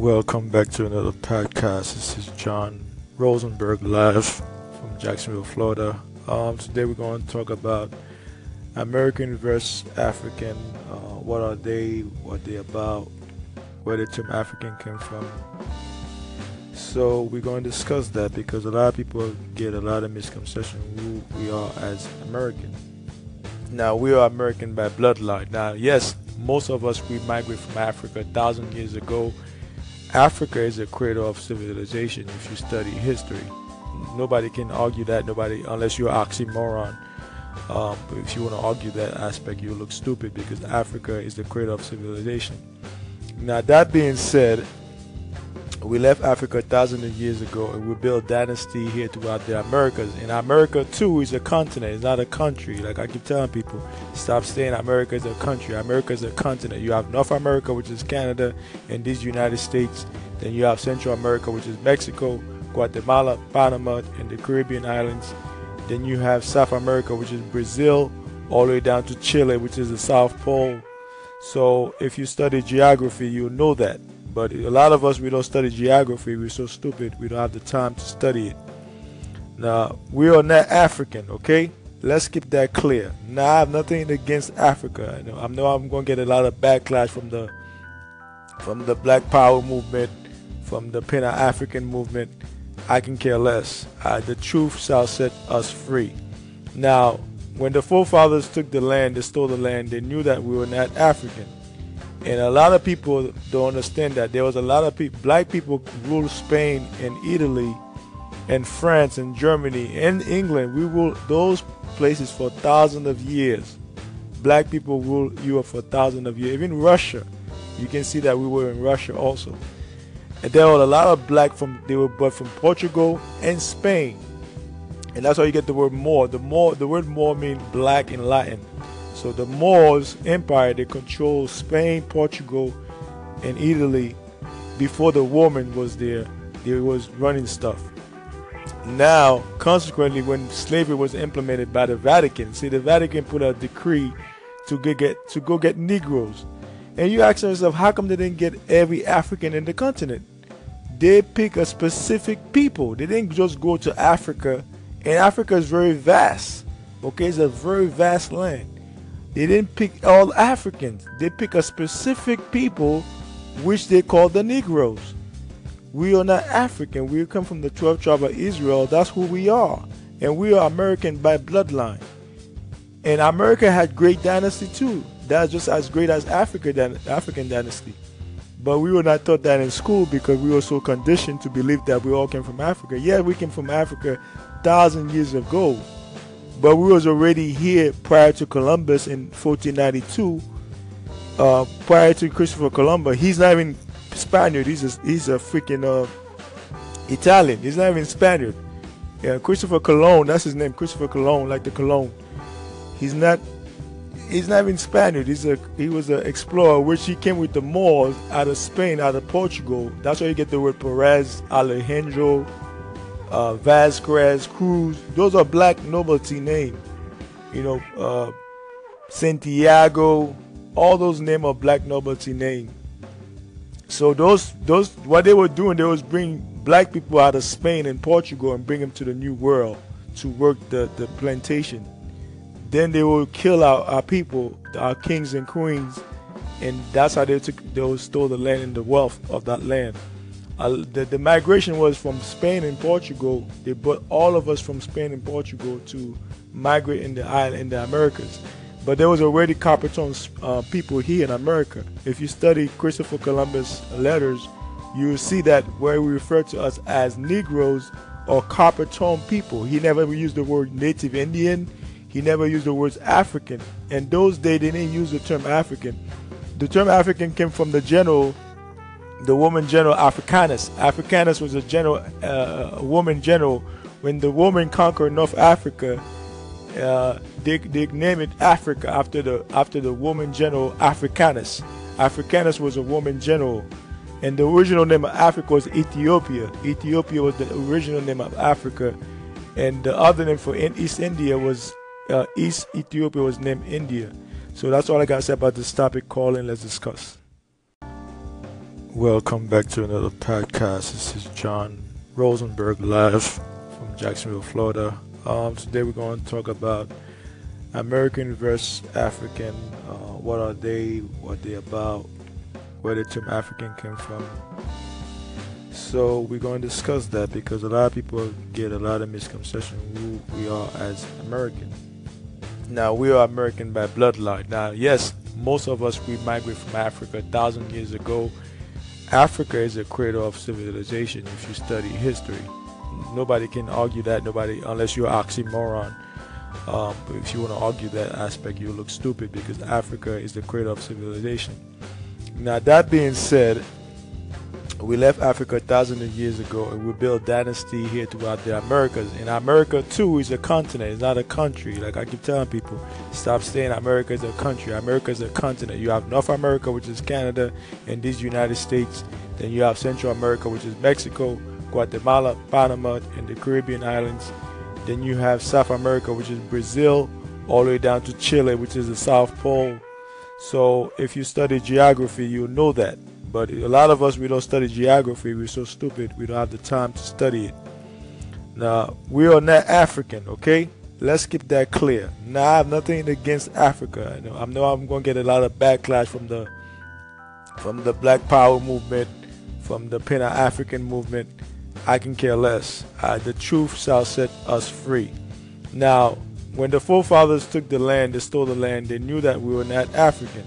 Welcome back to another podcast. This is John Rosenberg live from Jacksonville, Florida. Um, today we're going to talk about American versus African. Uh, what are they? What they about? Where the term African came from? So we're going to discuss that because a lot of people get a lot of misconception who we are as American. Now we are American by bloodline. Now, yes, most of us we migrate from Africa a thousand years ago Africa is a cradle of civilization if you study history. Nobody can argue that, nobody, unless you're oxymoron. Um, if you want to argue that aspect, you look stupid because Africa is the cradle of civilization. Now, that being said, we left Africa a thousand of years ago and we built dynasty here throughout the Americas. And America too is a continent, it's not a country. Like I keep telling people, stop saying America is a country. America is a continent. You have North America, which is Canada, and these United States. Then you have Central America, which is Mexico, Guatemala, Panama, and the Caribbean islands. Then you have South America, which is Brazil, all the way down to Chile, which is the South Pole. So if you study geography, you'll know that. But a lot of us, we don't study geography. We're so stupid. We don't have the time to study it. Now, we are not African, okay? Let's keep that clear. Now, I have nothing against Africa. I know, I know I'm going to get a lot of backlash from the from the Black Power movement, from the Pan African movement. I can care less. Uh, the truth shall set us free. Now, when the forefathers took the land, they stole the land, they knew that we were not African. And a lot of people don't understand that there was a lot of people, black people ruled Spain and Italy and France and Germany and England. We ruled those places for thousands of years. Black people ruled Europe for thousands of years. Even Russia, you can see that we were in Russia also. And there were a lot of black from they were but from Portugal and Spain. And that's how you get the word Moor. The Moor the word Moor means black in Latin. So the Moors Empire they controlled Spain, Portugal, and Italy before the Roman was there. They was running stuff. Now, consequently, when slavery was implemented by the Vatican, see the Vatican put a decree to go get to go get Negroes. And you ask yourself, how come they didn't get every African in the continent? They pick a specific people. They didn't just go to Africa, and Africa is very vast. Okay, it's a very vast land. They didn't pick all Africans. They pick a specific people which they call the Negroes. We are not African. We come from the 12th tribe of Israel. That's who we are. And we are American by bloodline. And America had great dynasty too. That's just as great as Africa African dynasty. But we were not taught that in school because we were so conditioned to believe that we all came from Africa. Yeah, we came from Africa thousand years ago but we was already here prior to Columbus in 1492. Uh, prior to Christopher Columbus, he's not even Spaniard. He's a, he's a freaking uh, Italian. He's not even Spaniard. Yeah, Christopher Colon. That's his name, Christopher Colon, like the cologne. He's not. He's not even Spaniard. He's a he was an explorer, which he came with the Moors out of Spain, out of Portugal. That's where you get the word Perez, Alejandro, uh, Vasquez, Cruz. Those are black nobility names. You know, uh, Santiago. All those names are black nobility names. So those those what they were doing, they was bring black people out of Spain and Portugal and bring them to the New World to work the, the plantation. Then they will kill our, our people, our kings and queens, and that's how they took they stole the land and the wealth of that land the, the migration was from Spain and Portugal. They brought all of us from Spain and Portugal to migrate in the island in the Americas. But there was already copper tone uh, people here in America. If you study Christopher Columbus letters, you will see that where we refer to us as Negroes or copper tone people. He never used the word Native Indian. He never used the words African. And those days they didn't use the term African. The term African came from the general the Roman general Africanus. Africanus was a general, uh, a Roman general. When the Roman conquered North Africa, uh, they, they named it Africa after the after the Roman general Africanus. Africanus was a Roman general, and the original name of Africa was Ethiopia. Ethiopia was the original name of Africa, and the other name for East India was uh, East Ethiopia was named India. So that's all I got to say about this topic. Call in, let's discuss. Welcome back to another podcast. This is John Rosenberg live from Jacksonville, Florida. Um, today we're going to talk about American versus African. Uh, what are they? What they about? Where the term African came from? So we're going to discuss that because a lot of people get a lot of misconception who we are as American. Now we are American by bloodline. Now, yes, most of us we migrate from Africa a thousand years ago. Africa is a cradle of civilization. If you study history, nobody can argue that. Nobody, unless you're oxymoron. Um, if you want to argue that aspect, you look stupid because Africa is the cradle of civilization. Now, that being said, we left Africa a thousand of years ago and we built dynasty here throughout the Americas. And America too is a continent, it's not a country. Like I keep telling people, stop saying America is a country. America is a continent. You have North America, which is Canada, and these United States. Then you have Central America, which is Mexico, Guatemala, Panama, and the Caribbean islands. Then you have South America, which is Brazil, all the way down to Chile, which is the South Pole. So if you study geography, you'll know that. But a lot of us, we don't study geography. We're so stupid. We don't have the time to study it. Now, we are not African, okay? Let's keep that clear. Now, I have nothing against Africa. I know, I know I'm going to get a lot of backlash from the from the Black Power movement, from the Pan African movement. I can care less. Uh, the truth shall set us free. Now, when the forefathers took the land, they stole the land, they knew that we were not African.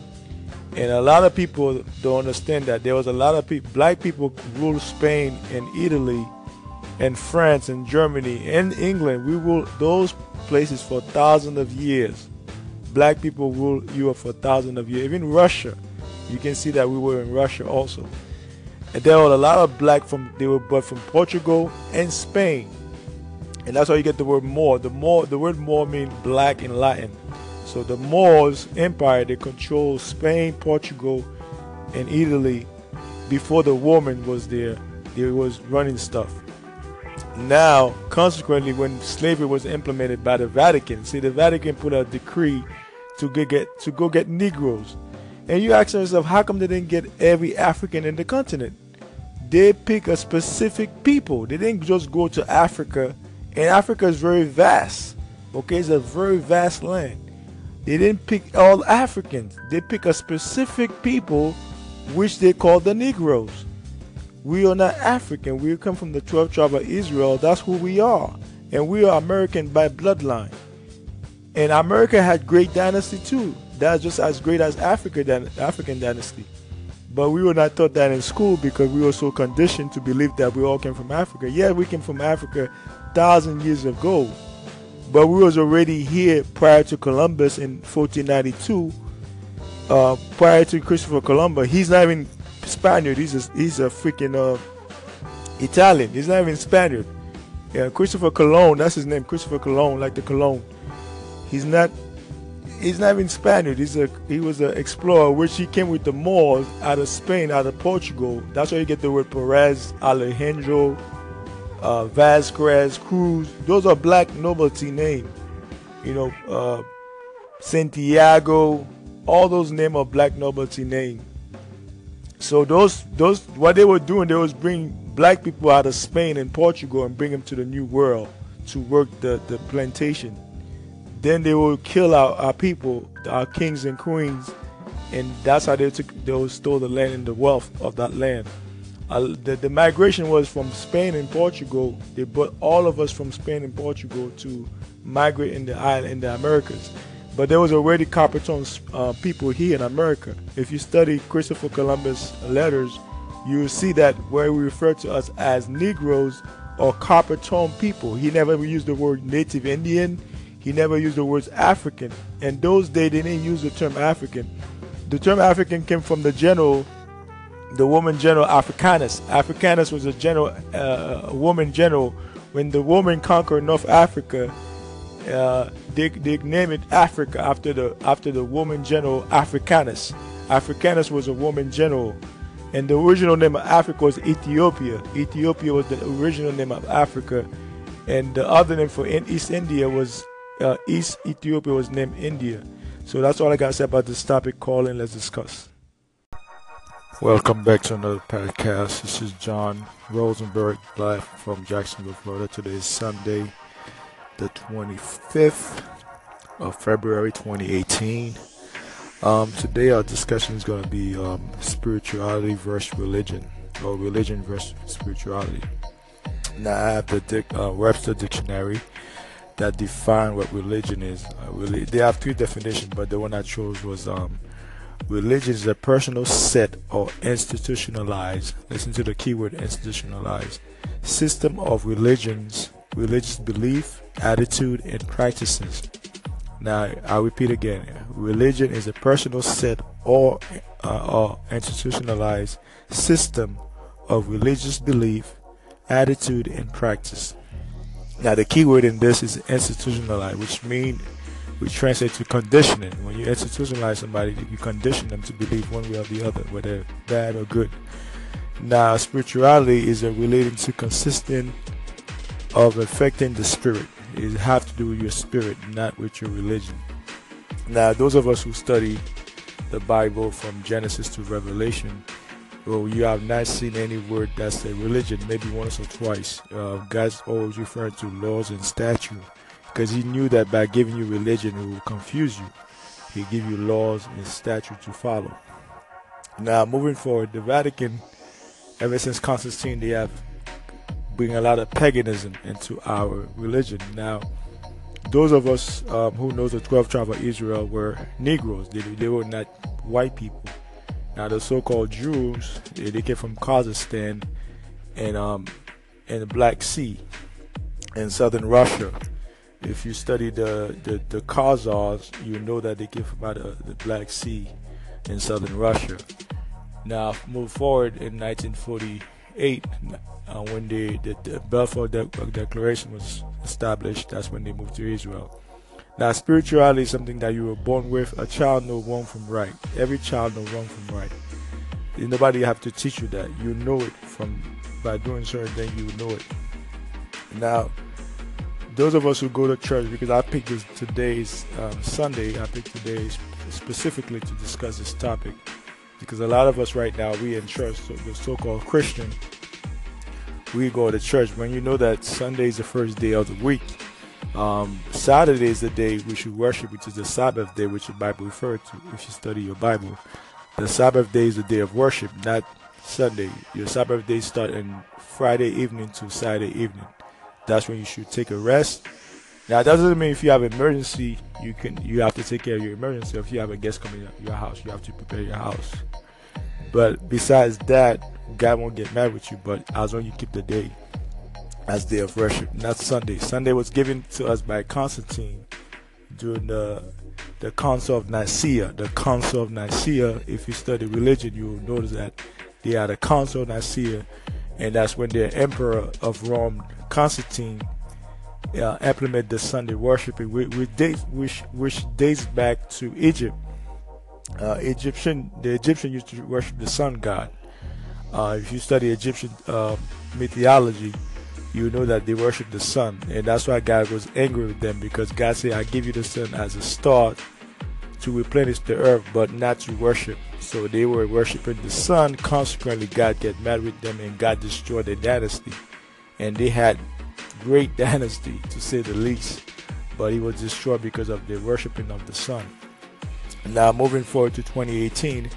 And a lot of people don't understand that there was a lot of black people ruled Spain and Italy and France and Germany and England. We ruled those places for thousands of years. Black people ruled Europe for thousands of years. Even Russia, you can see that we were in Russia also. And there were a lot of black from they were but from Portugal and Spain. And that's how you get the word Moor. The Moor the word Moor means black in Latin. So the Moors Empire they controlled Spain, Portugal, and Italy before the Roman was there. They was running stuff. Now, consequently, when slavery was implemented by the Vatican, see the Vatican put a decree to get, get to go get Negroes. And you ask yourself, how come they didn't get every African in the continent? They pick a specific people. They didn't just go to Africa, and Africa is very vast. Okay, it's a very vast land. They didn't pick all Africans. They pick a specific people which they call the Negroes. We are not African. We come from the 12 tribe of Israel. That's who we are. And we are American by bloodline. And America had great dynasty too. That's just as great as Africa African dynasty. But we were not taught that in school because we were so conditioned to believe that we all came from Africa. Yeah, we came from Africa thousand years ago but we was already here prior to Columbus in 1492. Uh, prior to Christopher Columbus, he's not even Spaniard. He's a, he's a freaking uh, Italian. He's not even Spaniard. Yeah, Christopher Colon. That's his name, Christopher Colon, like the cologne. He's not. He's not even Spaniard. He's a he was an explorer, which he came with the Moors out of Spain, out of Portugal. That's where you get the word Perez, Alejandro, uh, Vasquez, Cruz. Those are black nobility names. You know, uh, Santiago. All those names are black nobility names. So those those what they were doing, they was bring black people out of Spain and Portugal and bring them to the New World to work the, the plantation. Then they will kill our, our people, our kings and queens, and that's how they took they stole the land and the wealth of that land uh, the, the migration was from Spain and Portugal. They brought all of us from Spain and Portugal to migrate in the island in the Americas. But there was already Coppertone uh, people here in America. If you study Christopher Columbus letters, you see that where we refer to us as Negroes or Coppertone people. He never used the word Native Indian. He never used the words African. And those days they didn't use the term African. The term African came from the general the Roman general Africanus. Africanus was a general, uh, a Roman general. When the Roman conquered North Africa, uh, they, they named it Africa after the after the Roman general Africanus. Africanus was a Roman general, and the original name of Africa was Ethiopia. Ethiopia was the original name of Africa, and the other name for East India was uh, East Ethiopia was named India. So that's all I got to say about this topic. Call and let's discuss. Welcome back to another podcast. This is John Rosenberg live from Jacksonville, Florida. Today is Sunday, the 25th of February 2018. Um, today our discussion is going to be um, spirituality versus religion, or religion versus spirituality. Now I have the Dick, uh, Webster Dictionary that define what religion is. Uh, really, they have three definitions, but the one I chose was um, Religion is a personal set or institutionalized, listen to the keyword institutionalized, system of religions, religious belief, attitude, and practices. Now, I'll repeat again. Religion is a personal set or, uh, or institutionalized system of religious belief, attitude, and practice. Now, the keyword in this is institutionalized, which means we translate to conditioning. When you institutionalize somebody, you condition them to believe one way or the other, whether bad or good. Now, spirituality is relating to consistent of affecting the spirit. It has to do with your spirit, not with your religion. Now, those of us who study the Bible from Genesis to Revelation, well, you have not seen any word that's a religion, maybe once or twice. Uh, God's always referring to laws and statutes because he knew that by giving you religion, it will confuse you. He give you laws and statutes to follow. Now, moving forward, the Vatican, ever since Constantine, they have bring a lot of paganism into our religion. Now, those of us um, who knows the 12 tribes of Israel were Negroes. They, they were not white people. Now, the so-called Jews, they, they came from Kazakhstan and um, and the Black Sea in southern Russia if you study the, the, the Khazars, you know that they came from out of the Black Sea in southern Russia. Now, move forward in 1948, uh, when the, the, the Balfour De- Declaration was established, that's when they moved to Israel. Now, spirituality is something that you were born with. A child knows wrong from right. Every child knows wrong from right. Nobody have to teach you that. You know it from by doing certain things. You know it. Now, those of us who go to church, because I picked this, today's um, Sunday, I picked today specifically to discuss this topic, because a lot of us right now, we in church, so the so-called Christian, we go to church. When you know that Sunday is the first day of the week, um, Saturday is the day we should worship, which is the Sabbath day, which the Bible refers to if you study your Bible. The Sabbath day is the day of worship, not Sunday. Your Sabbath day starts on Friday evening to Saturday evening that's when you should take a rest. Now that doesn't mean if you have an emergency, you can you have to take care of your emergency. If you have a guest coming to your house, you have to prepare your house. But besides that, God won't get mad with you. But as long as you keep the day as day of worship, not Sunday. Sunday was given to us by Constantine during the the Council of Nicaea. The Council of Nicaea, if you study religion, you will notice that they had a Council of Nicaea, and that's when the Emperor of Rome Constantine uh, the Sunday worship, which, which, which dates back to Egypt. Uh, Egyptian, the Egyptian used to worship the sun god. Uh, if you study Egyptian uh, mythology, you know that they worship the sun, and that's why God was angry with them because God said, "I give you the sun as a star to replenish the earth, but not to worship." So they were worshiping the sun. Consequently, God get mad with them, and God destroyed their dynasty and they had great dynasty to say the least. But he was destroyed because of the worshiping of the sun. Now moving forward to 2018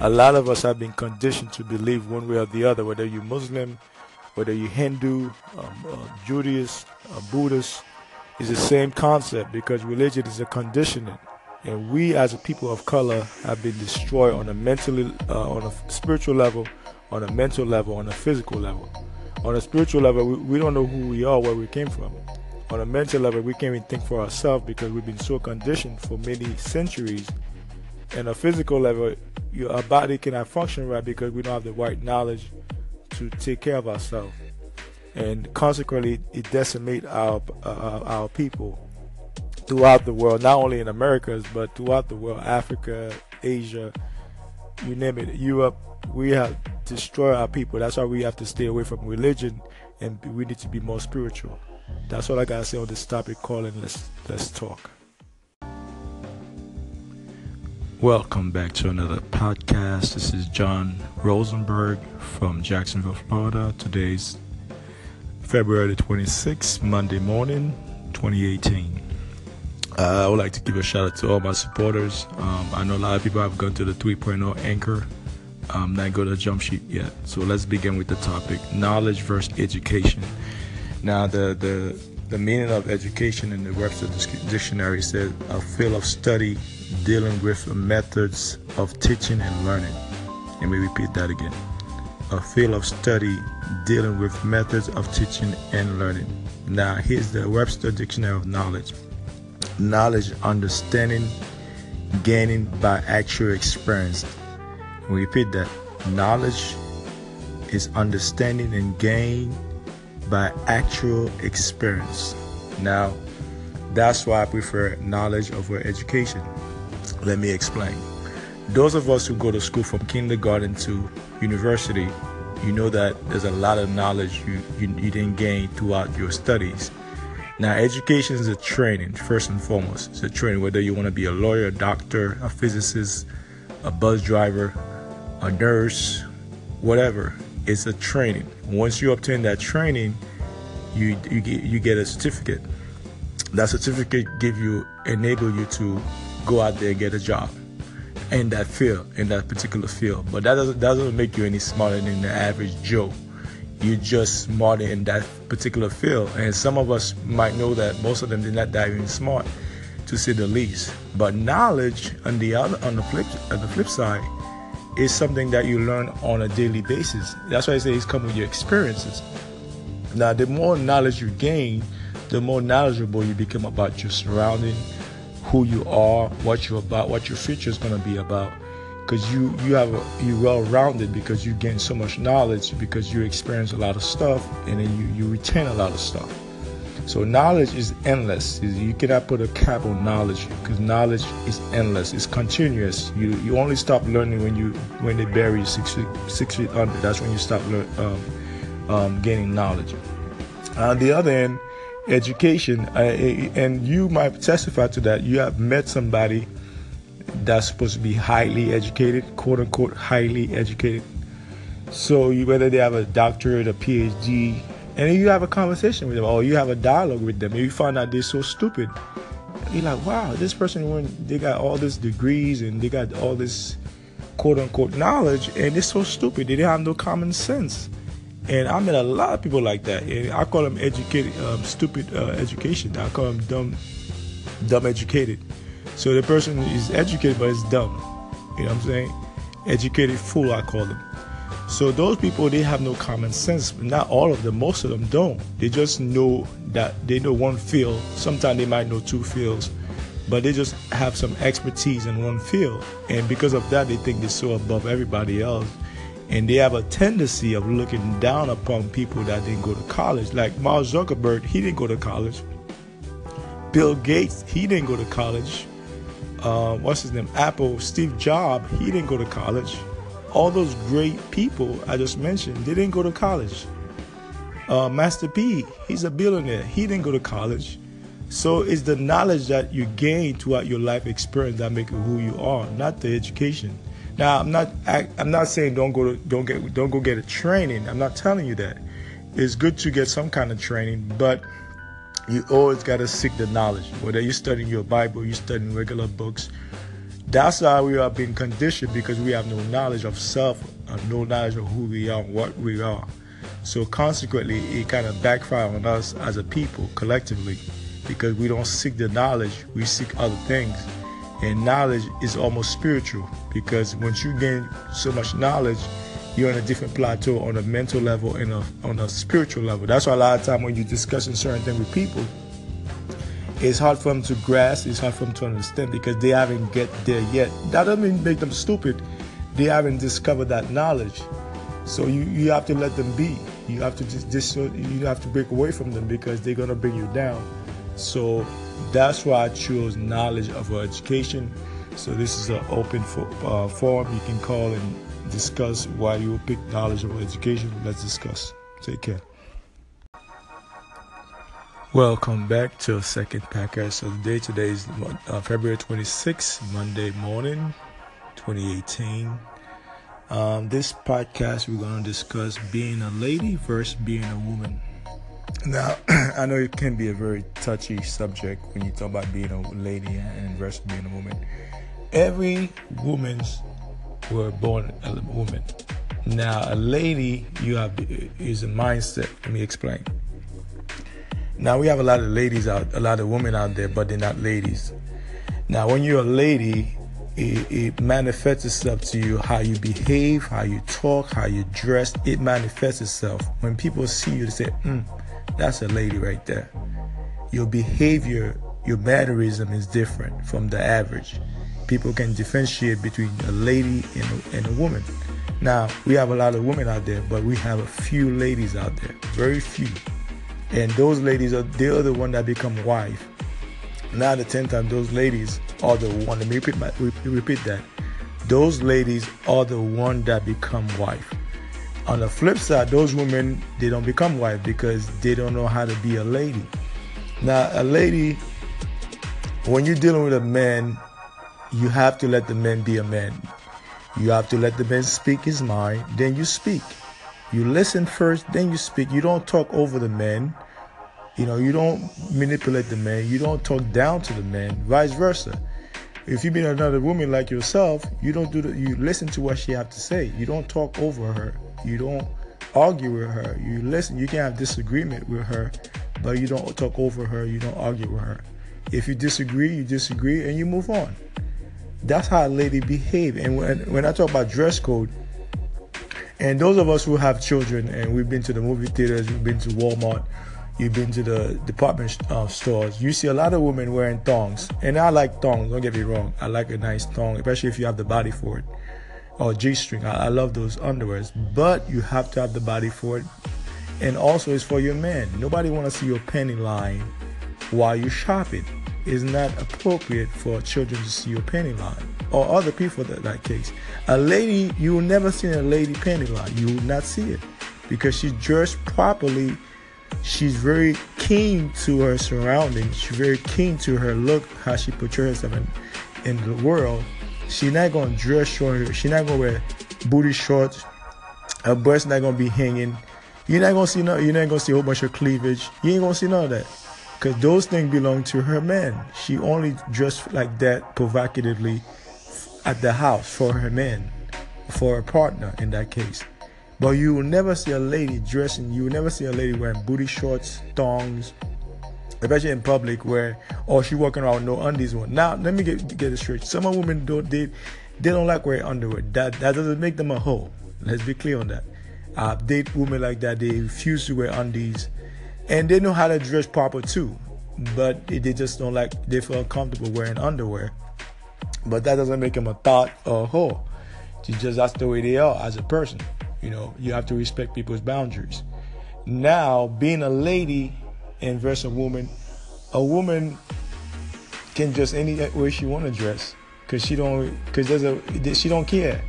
a lot of us have been conditioned to believe one way or the other whether you're muslim whether you're hindu um, uh, judaist uh, buddhist is the same concept because religion is a conditioning. And we as a people of color have been destroyed on a mentally uh, on a spiritual level on a mental level on a physical level on a spiritual level, we, we don't know who we are, where we came from. On a mental level, we can't even think for ourselves because we've been so conditioned for many centuries. And a physical level, your, our body cannot function right because we don't have the right knowledge to take care of ourselves. And consequently, it decimates our, uh, our people throughout the world, not only in Americas, but throughout the world, Africa, Asia, you name it, Europe. We have destroy our people. That's why we have to stay away from religion and we need to be more spiritual. That's all I gotta say on this topic. Calling, let's let's talk. Welcome back to another podcast. This is John Rosenberg from Jacksonville, Florida. Today's February 26th, Monday morning, 2018. Uh, I would like to give a shout out to all my supporters. Um, I know a lot of people have gone to the 3.0 anchor, um, not go to jump sheet yet. So let's begin with the topic: knowledge versus education. Now, the the the meaning of education in the Webster Dictionary says a field of study dealing with methods of teaching and learning. Let me repeat that again. A field of study dealing with methods of teaching and learning. Now, here's the Webster Dictionary of Knowledge knowledge, understanding, gaining by actual experience. We repeat that knowledge is understanding and gain by actual experience. Now, that's why I prefer knowledge over education. Let me explain. Those of us who go to school from kindergarten to university, you know that there's a lot of knowledge you, you, you didn't gain throughout your studies. Now, education is a training, first and foremost. It's a training, whether you want to be a lawyer, a doctor, a physicist, a bus driver, a nurse, whatever. It's a training. Once you obtain that training, you you get you get a certificate. That certificate give you enable you to go out there and get a job in that field, in that particular field. But that doesn't, doesn't make you any smarter than the average Joe. You're just smarter in that particular field. And some of us might know that most of them did not that even smart, to say the least. But knowledge on the other on the flip on the flip side is something that you learn on a daily basis. That's why I say it's come with your experiences. Now, the more knowledge you gain, the more knowledgeable you become about your surrounding, who you are, what you're about, what your future is going to be about. Because you you have a, you well rounded because you gain so much knowledge because you experience a lot of stuff and then you you retain a lot of stuff. So knowledge is endless. You cannot put a cap on knowledge because knowledge is endless. It's continuous. You you only stop learning when you when they bury you six feet six feet under. That's when you stop learn, um, um, gaining knowledge. On the other end, education, uh, and you might testify to that. You have met somebody that's supposed to be highly educated, quote unquote, highly educated. So you, whether they have a doctorate, a PhD, and you have a conversation with them, or you have a dialogue with them, and you find out they're so stupid. You're like, wow, this person when they got all these degrees and they got all this quote unquote knowledge, and they're so stupid. They do not have no common sense. And I met a lot of people like that. And I call them educated, um, stupid uh, education. I call them dumb, dumb educated. So the person is educated but is dumb. You know what I'm saying? Educated fool, I call them. So those people, they have no common sense. Not all of them, most of them don't. They just know that they know one field. Sometimes they might know two fields, but they just have some expertise in one field. And because of that, they think they're so above everybody else and they have a tendency of looking down upon people that didn't go to college. Like Mark Zuckerberg, he didn't go to college. Bill Gates, he didn't go to college. Uh, what's his name? Apple, Steve Jobs, he didn't go to college. All those great people I just mentioned, they didn't go to college. Uh, Master P, he's a billionaire. He didn't go to college. So it's the knowledge that you gain throughout your life experience that make you who you are, not the education. Now, I'm not I, am not saying don't go to, don't get don't go get a training. I'm not telling you that. It's good to get some kind of training, but you always got to seek the knowledge. Whether you're studying your Bible, you're studying regular books. That's how we are being conditioned because we have no knowledge of self, uh, no knowledge of who we are, what we are. So consequently, it kind of backfire on us as a people collectively because we don't seek the knowledge, we seek other things. And knowledge is almost spiritual because once you gain so much knowledge, you're on a different plateau on a mental level and a, on a spiritual level. That's why a lot of time when you're discussing certain things with people, it's hard for them to grasp, it's hard for them to understand because they haven't get there yet. That doesn't mean make them stupid. They haven't discovered that knowledge. So you, you have to let them be. You have to just, you have to break away from them because they're gonna bring you down. So that's why I chose knowledge of education. So this is an open for, uh, forum. You can call and discuss why you pick knowledge of education. Let's discuss. Take care. Welcome back to a second podcast of the day. Today is uh, February 26th, Monday morning, 2018. Um, this podcast, we're going to discuss being a lady versus being a woman. Now, I know it can be a very touchy subject when you talk about being a lady and versus being a woman. Every woman's were born a woman. Now, a lady, you have is a mindset. Let me explain. Now we have a lot of ladies out, a lot of women out there, but they're not ladies. Now, when you're a lady, it, it, manifests itself to you how you behave, how you talk, how you dress. It manifests itself. When people see you, they say, mm, that's a lady right there. Your behavior, your mannerism is different from the average. People can differentiate between a lady and a, and a woman. Now, we have a lot of women out there, but we have a few ladies out there, very few and those ladies are they are the one that become wife. Now the tenth time, those ladies are the one. Let me repeat my repeat that. Those ladies are the one that become wife. On the flip side, those women they don't become wife because they don't know how to be a lady. Now a lady, when you're dealing with a man, you have to let the man be a man. You have to let the man speak his mind, then you speak. You listen first, then you speak. You don't talk over the man. You know, you don't manipulate the man. You don't talk down to the man. Vice versa. If you meet another woman like yourself, you don't do the, you listen to what she have to say. You don't talk over her. You don't argue with her. You listen. You can have disagreement with her, but you don't talk over her. You don't argue with her. If you disagree, you disagree, and you move on. That's how a lady behave. And when when I talk about dress code, and those of us who have children and we've been to the movie theaters, we've been to Walmart, you've been to the department uh, stores, you see a lot of women wearing thongs. And I like thongs, don't get me wrong. I like a nice thong, especially if you have the body for it. Or G string. I, I love those underwears. But you have to have the body for it. And also, it's for your man. Nobody want to see your penny line while you're shopping. It's not appropriate for children to see your penny line or other people that that case. A lady, you will never see a lady panty line. You will not see it because she's dressed properly. She's very keen to her surroundings. She's very keen to her look, how she portrays herself in, in the world. She's not gonna dress short. She's not gonna wear booty shorts. Her breast not gonna be hanging. You're not gonna see no. You're not gonna see a whole bunch of cleavage. You ain't gonna see none of that, cause those things belong to her man. She only dressed like that provocatively at the house for her man, for her partner in that case. But you will never see a lady dressing, you will never see a lady wearing booty shorts, thongs, especially in public where, or she walking around no undies on. Now, let me get, get it straight. Some women don't, they, they don't like wearing underwear. That, that doesn't make them a hoe. Let's be clear on that. I date women like that, they refuse to wear undies. And they know how to dress proper too. But they just don't like, they feel comfortable wearing underwear. But that doesn't make them a thought or a whore. It's just that's the way they are as a person. You know, you have to respect people's boundaries. Now, being a lady and versus a woman, a woman can dress any way she want to dress because she don't because there's a she don't care.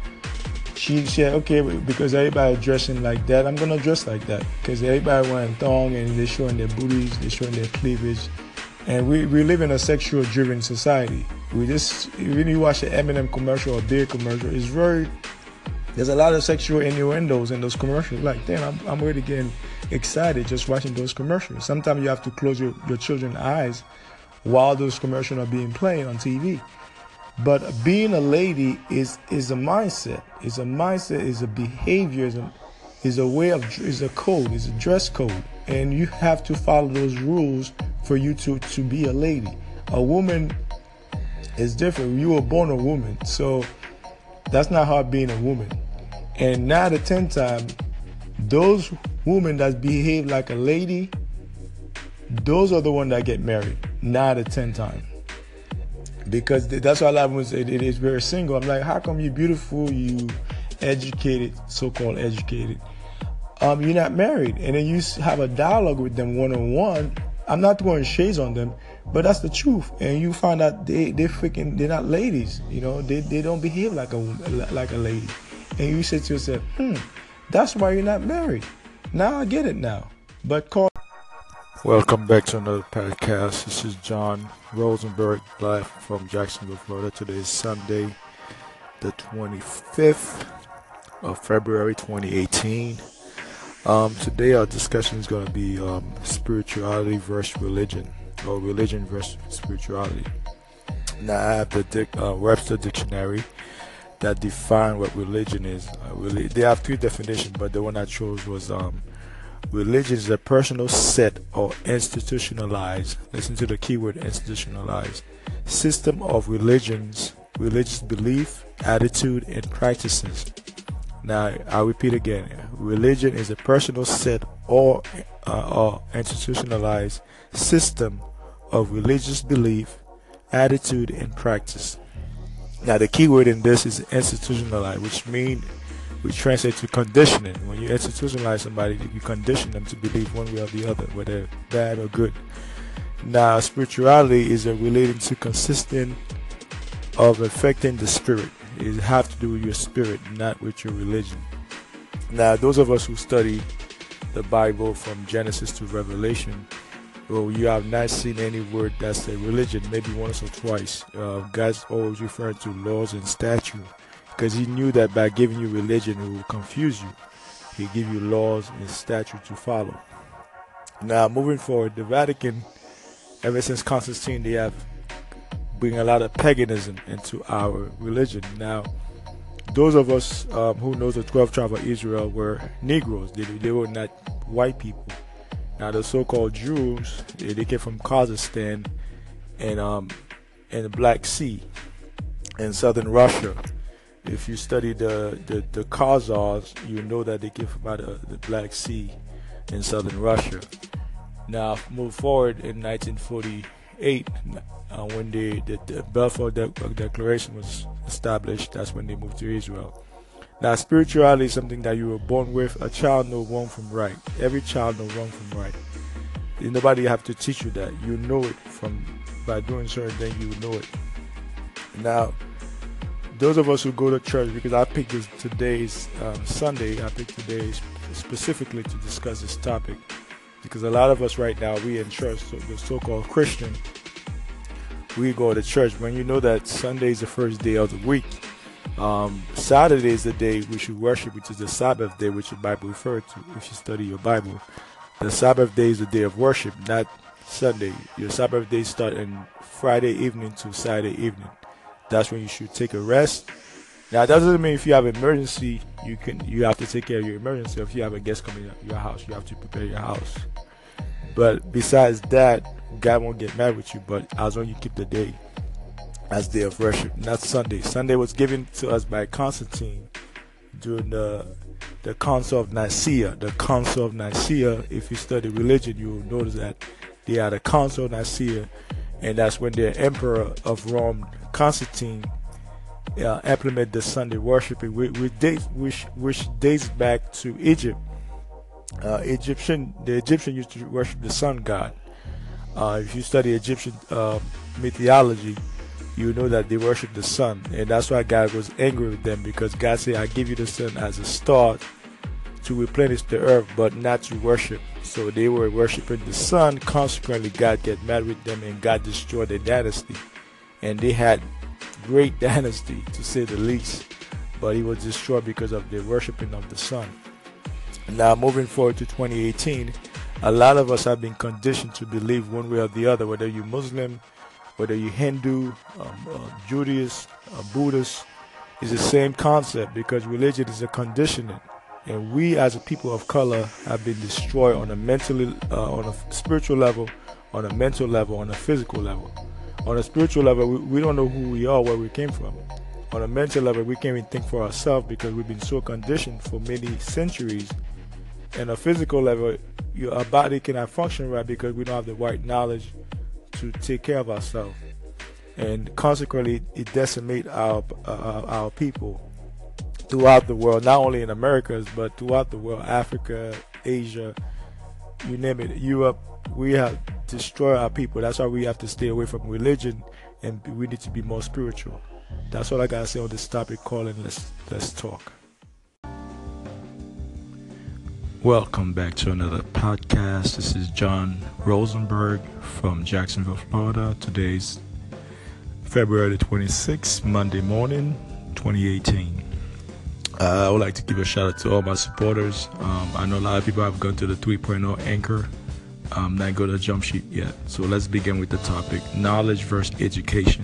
She said, okay, because everybody dressing like that, I'm gonna dress like that. Because everybody wearing thong and they're showing their booties, they're showing their cleavage, and we, we live in a sexual driven society. We just when you watch the M&M commercial or beer commercial, it's very there's a lot of sexual innuendos in those commercials. Like, damn, I'm, I'm already getting excited just watching those commercials. Sometimes you have to close your, your children's eyes while those commercials are being played on TV. But being a lady is is a mindset. Is a mindset. Is a behavior. Is a, a way of is a code. Is a dress code, and you have to follow those rules for you to, to be a lady. A woman is different. You were born a woman, so that's not hard being a woman. And now the ten time, those women that behave like a lady, those are the ones that get married. Not the ten time. Because that's why a lot of women say it is very single. I'm like, how come you're beautiful, you educated, so-called educated, um, you're not married, and then you have a dialogue with them one on one I'm not throwing shades on them, but that's the truth. And you find out they they freaking they're not ladies. You know, they they don't behave like a like a lady. And you say to yourself, hmm, that's why you're not married. Now I get it now. But call. Welcome back to another podcast. This is John Rosenberg live from Jacksonville, Florida. Today is Sunday, the 25th of February 2018. Um, today, our discussion is going to be um, spirituality versus religion, or religion versus spirituality. Now, I have the uh, Webster Dictionary that define what religion is. Uh, really, they have three definitions, but the one I chose was um, religion is a personal set or institutionalized. Listen to the keyword institutionalized system of religions, religious belief, attitude, and practices. Now, I'll repeat again. Religion is a personal set or, uh, or institutionalized system of religious belief, attitude, and practice. Now, the key word in this is institutionalized, which means we translate to conditioning. When you institutionalize somebody, you condition them to believe one way or the other, whether bad or good. Now, spirituality is relating to consistent of affecting the spirit. It has to do with your spirit, not with your religion. Now, those of us who study the Bible from Genesis to Revelation, well, you have not seen any word that's a religion, maybe once or twice. Uh, God's always referring to laws and statutes because He knew that by giving you religion, it will confuse you. He give you laws and statutes to follow. Now, moving forward, the Vatican, ever since Constantine, they have bring a lot of paganism into our religion. Now, those of us um, who knows the 12 tribes of Israel were Negroes. They, they were not white people. Now, the so-called Jews, they, came from Kazakhstan and um, and the Black Sea in southern Russia. If you study the the, the Khazars, you know that they came from out the Black Sea in southern Russia. Now, move forward in 1948 uh, when the, the, the Balfour De- Declaration was established, that's when they moved to Israel. Now, spirituality is something that you were born with. A child knows wrong from right. Every child knows wrong from right. Nobody have to teach you that. You know it from by doing certain things. You know it. Now, those of us who go to church, because I picked this today's um, Sunday, I picked today specifically to discuss this topic, because a lot of us right now we in church, so the so-called Christian, we go to church when you know that Sunday is the first day of the week. Um, Saturday is the day we should worship, which is the Sabbath day, which the Bible refers to if you study your Bible. The Sabbath day is the day of worship, not Sunday. Your Sabbath day starts on Friday evening to Saturday evening. That's when you should take a rest. Now, that doesn't mean if you have an emergency, you can you have to take care of your emergency. If you have a guest coming to your house, you have to prepare your house. But besides that, God won't get mad with you, but as long as you keep the day as day of worship, not Sunday. Sunday was given to us by Constantine during the the Council of Nicaea. The Council of Nicaea, if you study religion, you will notice that they had a Council of Nicaea, and that's when the Emperor of Rome, Constantine, uh, implemented the Sunday worship, which, which, which dates back to Egypt. Uh, Egyptian, the Egyptian used to worship the sun god. Uh, if you study Egyptian uh, mythology, you know that they worship the sun, and that's why God was angry with them because God said, "I give you the sun as a start to replenish the earth, but not to worship." So they were worshiping the sun. Consequently, God get mad with them, and God destroyed their dynasty. And they had great dynasty, to say the least, but He was destroyed because of the worshiping of the sun. Now, moving forward to 2018 a lot of us have been conditioned to believe one way or the other, whether you're Muslim, whether you're Hindu, um, uh, Judaist, uh, Buddhist, is the same concept because religion is a conditioning. And we as a people of color have been destroyed on a mentally, uh, on a spiritual level, on a mental level, on a physical level. On a spiritual level, we, we don't know who we are, where we came from. On a mental level, we can't even think for ourselves because we've been so conditioned for many centuries. And a physical level, your body cannot function right because we don't have the right knowledge to take care of ourselves, and consequently, it decimates our uh, our people throughout the world, not only in Americas but throughout the world, Africa, Asia, you name it, Europe. We have destroyed our people. That's why we have to stay away from religion, and we need to be more spiritual. That's all I gotta say on this topic. Calling, let's let's talk. Welcome back to another podcast. This is John Rosenberg from Jacksonville, Florida. Today's February 26th, Monday morning, 2018. Uh, I would like to give a shout out to all my supporters. Um, I know a lot of people have gone to the 3.0 anchor, um, not go to the jump sheet yet. So let's begin with the topic: knowledge versus education.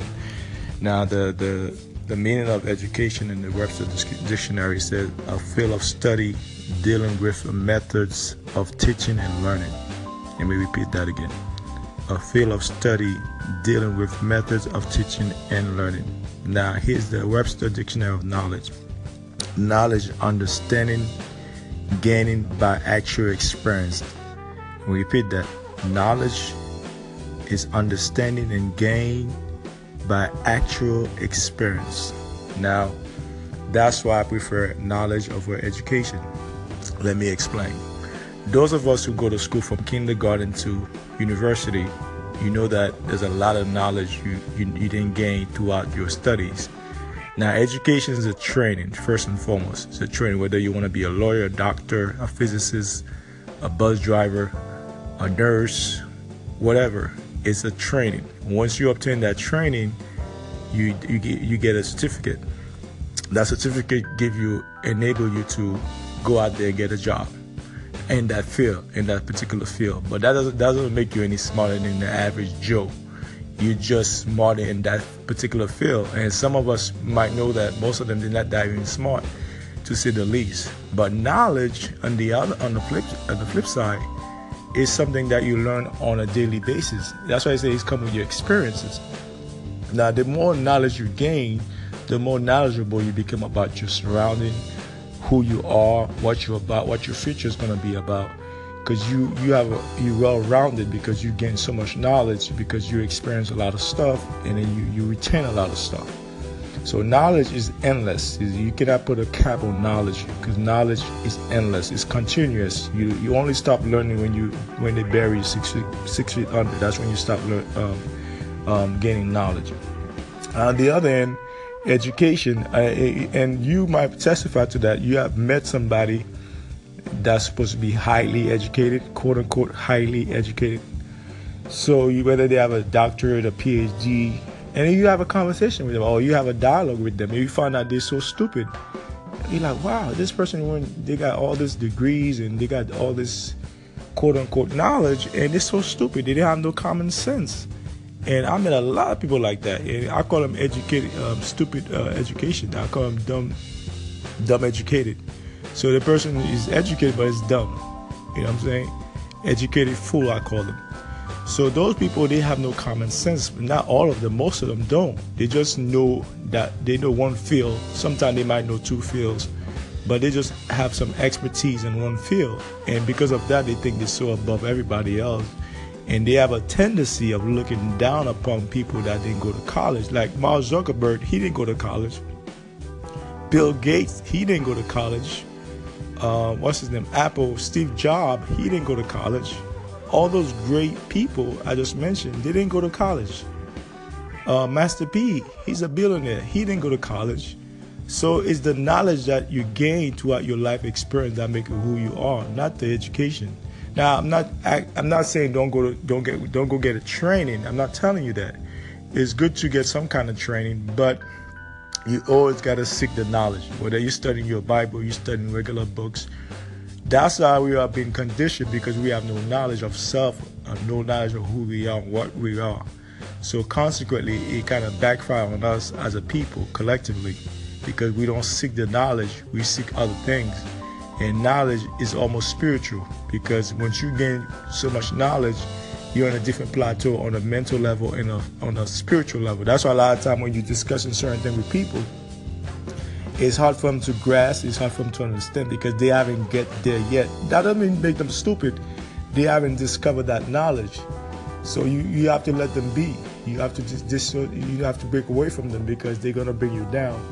Now, the the the meaning of education in the Webster Dictionary says a field of study dealing with methods of teaching and learning. Let me repeat that again. A field of study dealing with methods of teaching and learning. Now, here's the Webster Dictionary of Knowledge knowledge, understanding, gaining by actual experience. We repeat that knowledge is understanding and gain by actual experience. Now, that's why I prefer knowledge over education. Let me explain. Those of us who go to school from kindergarten to university, you know that there's a lot of knowledge you, you, you didn't gain throughout your studies. Now, education is a training, first and foremost. It's a training, whether you want to be a lawyer, a doctor, a physicist, a bus driver, a nurse, whatever. It's a training. Once you obtain that training, you you get you get a certificate. That certificate give you enable you to go out there get a job in that field, in that particular field. But that doesn't, doesn't make you any smarter than the average Joe. You're just smarter in that particular field. And some of us might know that most of them did not that even smart, to say the least. But knowledge on the other on the flip on the flip side is something that you learn on a daily basis. That's why I say it's come with your experiences. Now, the more knowledge you gain, the more knowledgeable you become about your surrounding, who you are, what you're about, what your future is going to be about. Because you you have a, you well rounded because you gain so much knowledge because you experience a lot of stuff and then you you retain a lot of stuff. So knowledge is endless. You cannot put a cap on knowledge because knowledge is endless. It's continuous. You you only stop learning when you when they bury you six feet six feet under. That's when you stop learn, um, um, gaining knowledge. On the other end education, and you might testify to that. You have met somebody that's supposed to be highly educated, quote unquote, highly educated. So you, whether they have a doctorate, a PhD, and you have a conversation with them, or you have a dialogue with them, and you find out they're so stupid. You're like, wow, this person when they got all these degrees and they got all this quote unquote knowledge, and they're so stupid. They didn't have no common sense. And I met a lot of people like that. And I call them educated, um, stupid uh, education. I call them dumb, dumb educated. So the person is educated but is dumb. You know what I'm saying? Educated fool, I call them. So those people, they have no common sense. Not all of them, most of them don't. They just know that they know one field. Sometimes they might know two fields, but they just have some expertise in one field. And because of that, they think they're so above everybody else and they have a tendency of looking down upon people that didn't go to college. Like Mark Zuckerberg, he didn't go to college. Bill Gates, he didn't go to college. Uh, what's his name? Apple, Steve Jobs, he didn't go to college. All those great people I just mentioned, they didn't go to college. Uh, Master P, he's a billionaire. He didn't go to college. So it's the knowledge that you gain throughout your life experience that make you who you are, not the education. Now, I'm not I, am not saying don't go to, don't get don't go get a training. I'm not telling you that. It's good to get some kind of training, but you always got to seek the knowledge. Whether you're studying your Bible, you're studying regular books. That's why we are being conditioned because we have no knowledge of self, uh, no knowledge of who we are, what we are. So consequently, it kind of backfire on us as a people collectively because we don't seek the knowledge, we seek other things. And knowledge is almost spiritual because once you gain so much knowledge, you're on a different plateau on a mental level and a, on a spiritual level. That's why a lot of time when you're discussing certain things with people, it's hard for them to grasp, it's hard for them to understand because they haven't get there yet. That doesn't make them stupid. They haven't discovered that knowledge. So you, you have to let them be. You have to just, just you have to break away from them because they're gonna bring you down.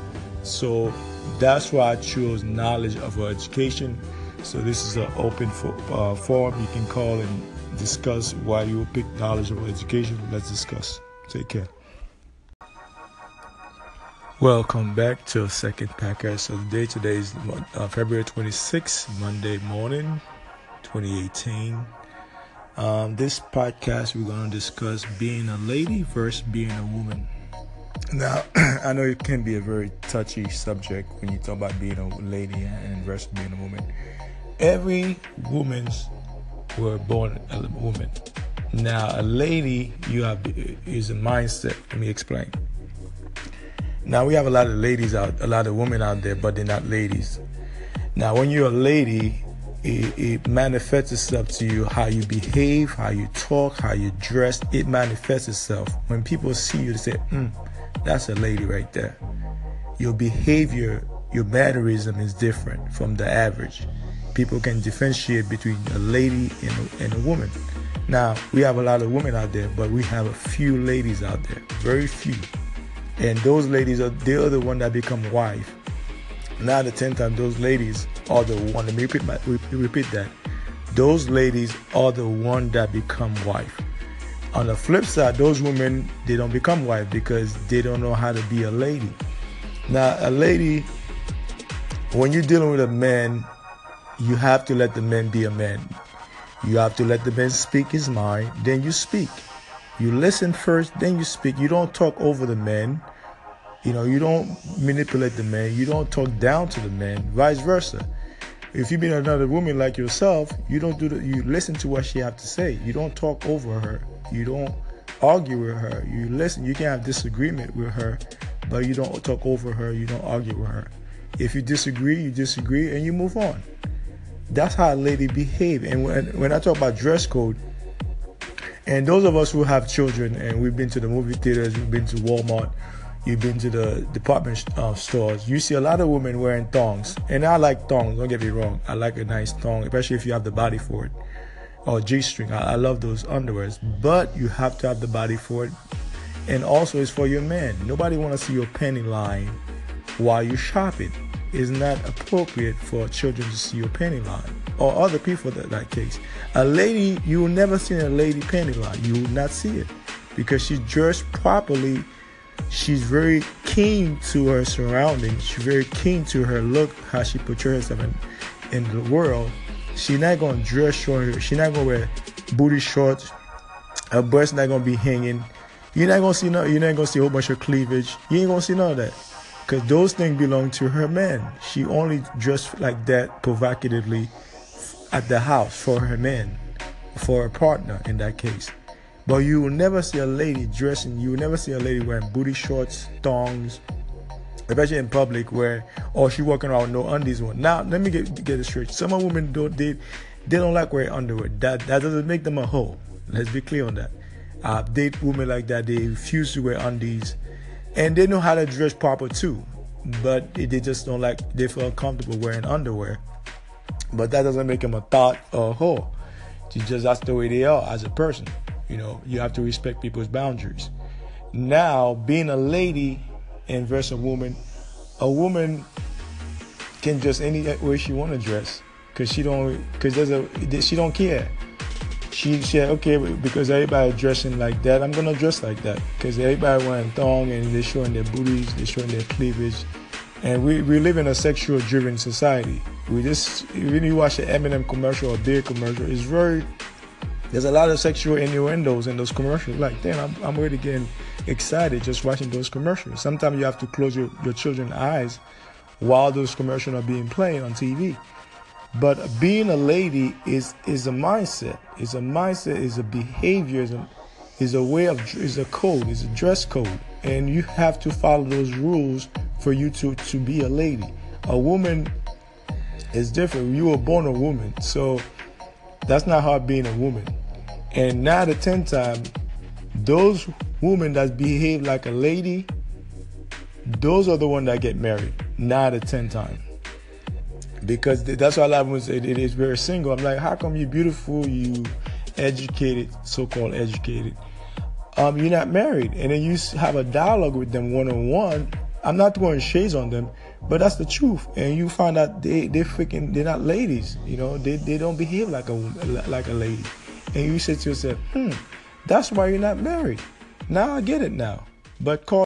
So that's why I chose knowledge of education. So this is an open for, uh, forum. You can call and discuss why you pick knowledge of education. Let's discuss. Take care. Welcome back to a second podcast of the day. Today is uh, February 26th, Monday morning, 2018. Um, this podcast, we're going to discuss being a lady versus being a woman. Now, I know it can be a very touchy subject when you talk about being a lady and versus being a woman. Every woman's were born a woman. Now, a lady, you have is a mindset. Let me explain. Now we have a lot of ladies out, a lot of women out there, but they're not ladies. Now, when you're a lady, it, it, manifests itself to you how you behave, how you talk, how you dress. It manifests itself. When people see you, they say, mm, that's a lady right there. Your behavior, your mannerism is different from the average. People can differentiate between a lady and a, and a woman. Now, we have a lot of women out there, but we have a few ladies out there, very few. And those ladies are they're the one that become wife. Now the tenth time those ladies are the one. Let me repeat my repeat that. Those ladies are the one that become wife. On the flip side, those women they don't become wife because they don't know how to be a lady. Now, a lady, when you're dealing with a man, you have to let the man be a man. You have to let the man speak his mind, then you speak. You listen first, then you speak. You don't talk over the man. You know, you don't manipulate the man. You don't talk down to the man. Vice versa. If you meet another woman like yourself, you don't do the, you listen to what she have to say. You don't talk over her. You don't argue with her. You listen. You can have disagreement with her, but you don't talk over her. You don't argue with her. If you disagree, you disagree, and you move on. That's how a lady behave. And when when I talk about dress code, and those of us who have children and we've been to the movie theaters, we've been to Walmart, you've been to the department uh, stores, you see a lot of women wearing thongs. And I like thongs, don't get me wrong. I like a nice thong, especially if you have the body for it or G string. I, I love those underwears, but you have to have the body for it. And also, it's for your man. Nobody want to see your penny line while you're shopping. It's not appropriate for children to see your penny line or other people in that case. A lady, you will never see a lady panty line. You will not see it because she's dressed properly. She's very keen to her surroundings. She's very keen to her look, how she portrays herself in, in the world. She's not gonna dress short. She's not gonna wear booty shorts. Her breast not gonna be hanging. You're not gonna see no. You're not gonna see a whole bunch of cleavage. You ain't gonna see none of that, cause those things belong to her man. She only dressed like that provocatively at the house for her man, for her partner in that case. But you will never see a lady dressing, you will never see a lady wearing booty shorts, thongs, especially in public where, or oh, she walking around no undies on. Now, let me get, get it straight. Some women don't, they, they don't like wearing underwear. That, that doesn't make them a hoe. Let's be clear on that. Uh, I date women like that, they refuse to wear undies. And they know how to dress proper too. But they just don't like, they feel uncomfortable wearing underwear. But that doesn't make them a thought or a whore. It's just that's the way they are as a person. You know, you have to respect people's boundaries. Now, being a lady and versus a woman, a woman can dress any way she want to dress because she don't because there's a she don't care. She said okay because everybody dressing like that, I'm gonna dress like that because everybody wearing thong and they're showing their booties, they're showing their cleavage, and we, we live in a sexual driven society. We just when you watch an M&M commercial or beer commercial, it's very there's a lot of sexual innuendos in those commercials. Like, damn, I'm, I'm already getting excited just watching those commercials. Sometimes you have to close your, your children's eyes while those commercials are being played on TV. But being a lady is is a mindset. Is a mindset. Is a behavior. Is a, is a way of is a code. Is a dress code, and you have to follow those rules for you to, to be a lady. A woman is different. You were born a woman, so that's not hard being a woman. And now the 10 time, those women that behave like a lady, those are the ones that get married, not a 10 time. Because that's why a lot of women say it is very single. I'm like, how come you're beautiful, you educated, so-called educated, um, you're not married? And then you have a dialogue with them one-on-one I'm not throwing shades on them, but that's the truth. And you find out they they freaking they're not ladies. You know, they they don't behave like a like a lady. And you say to yourself, hmm, that's why you're not married. Now I get it now. But call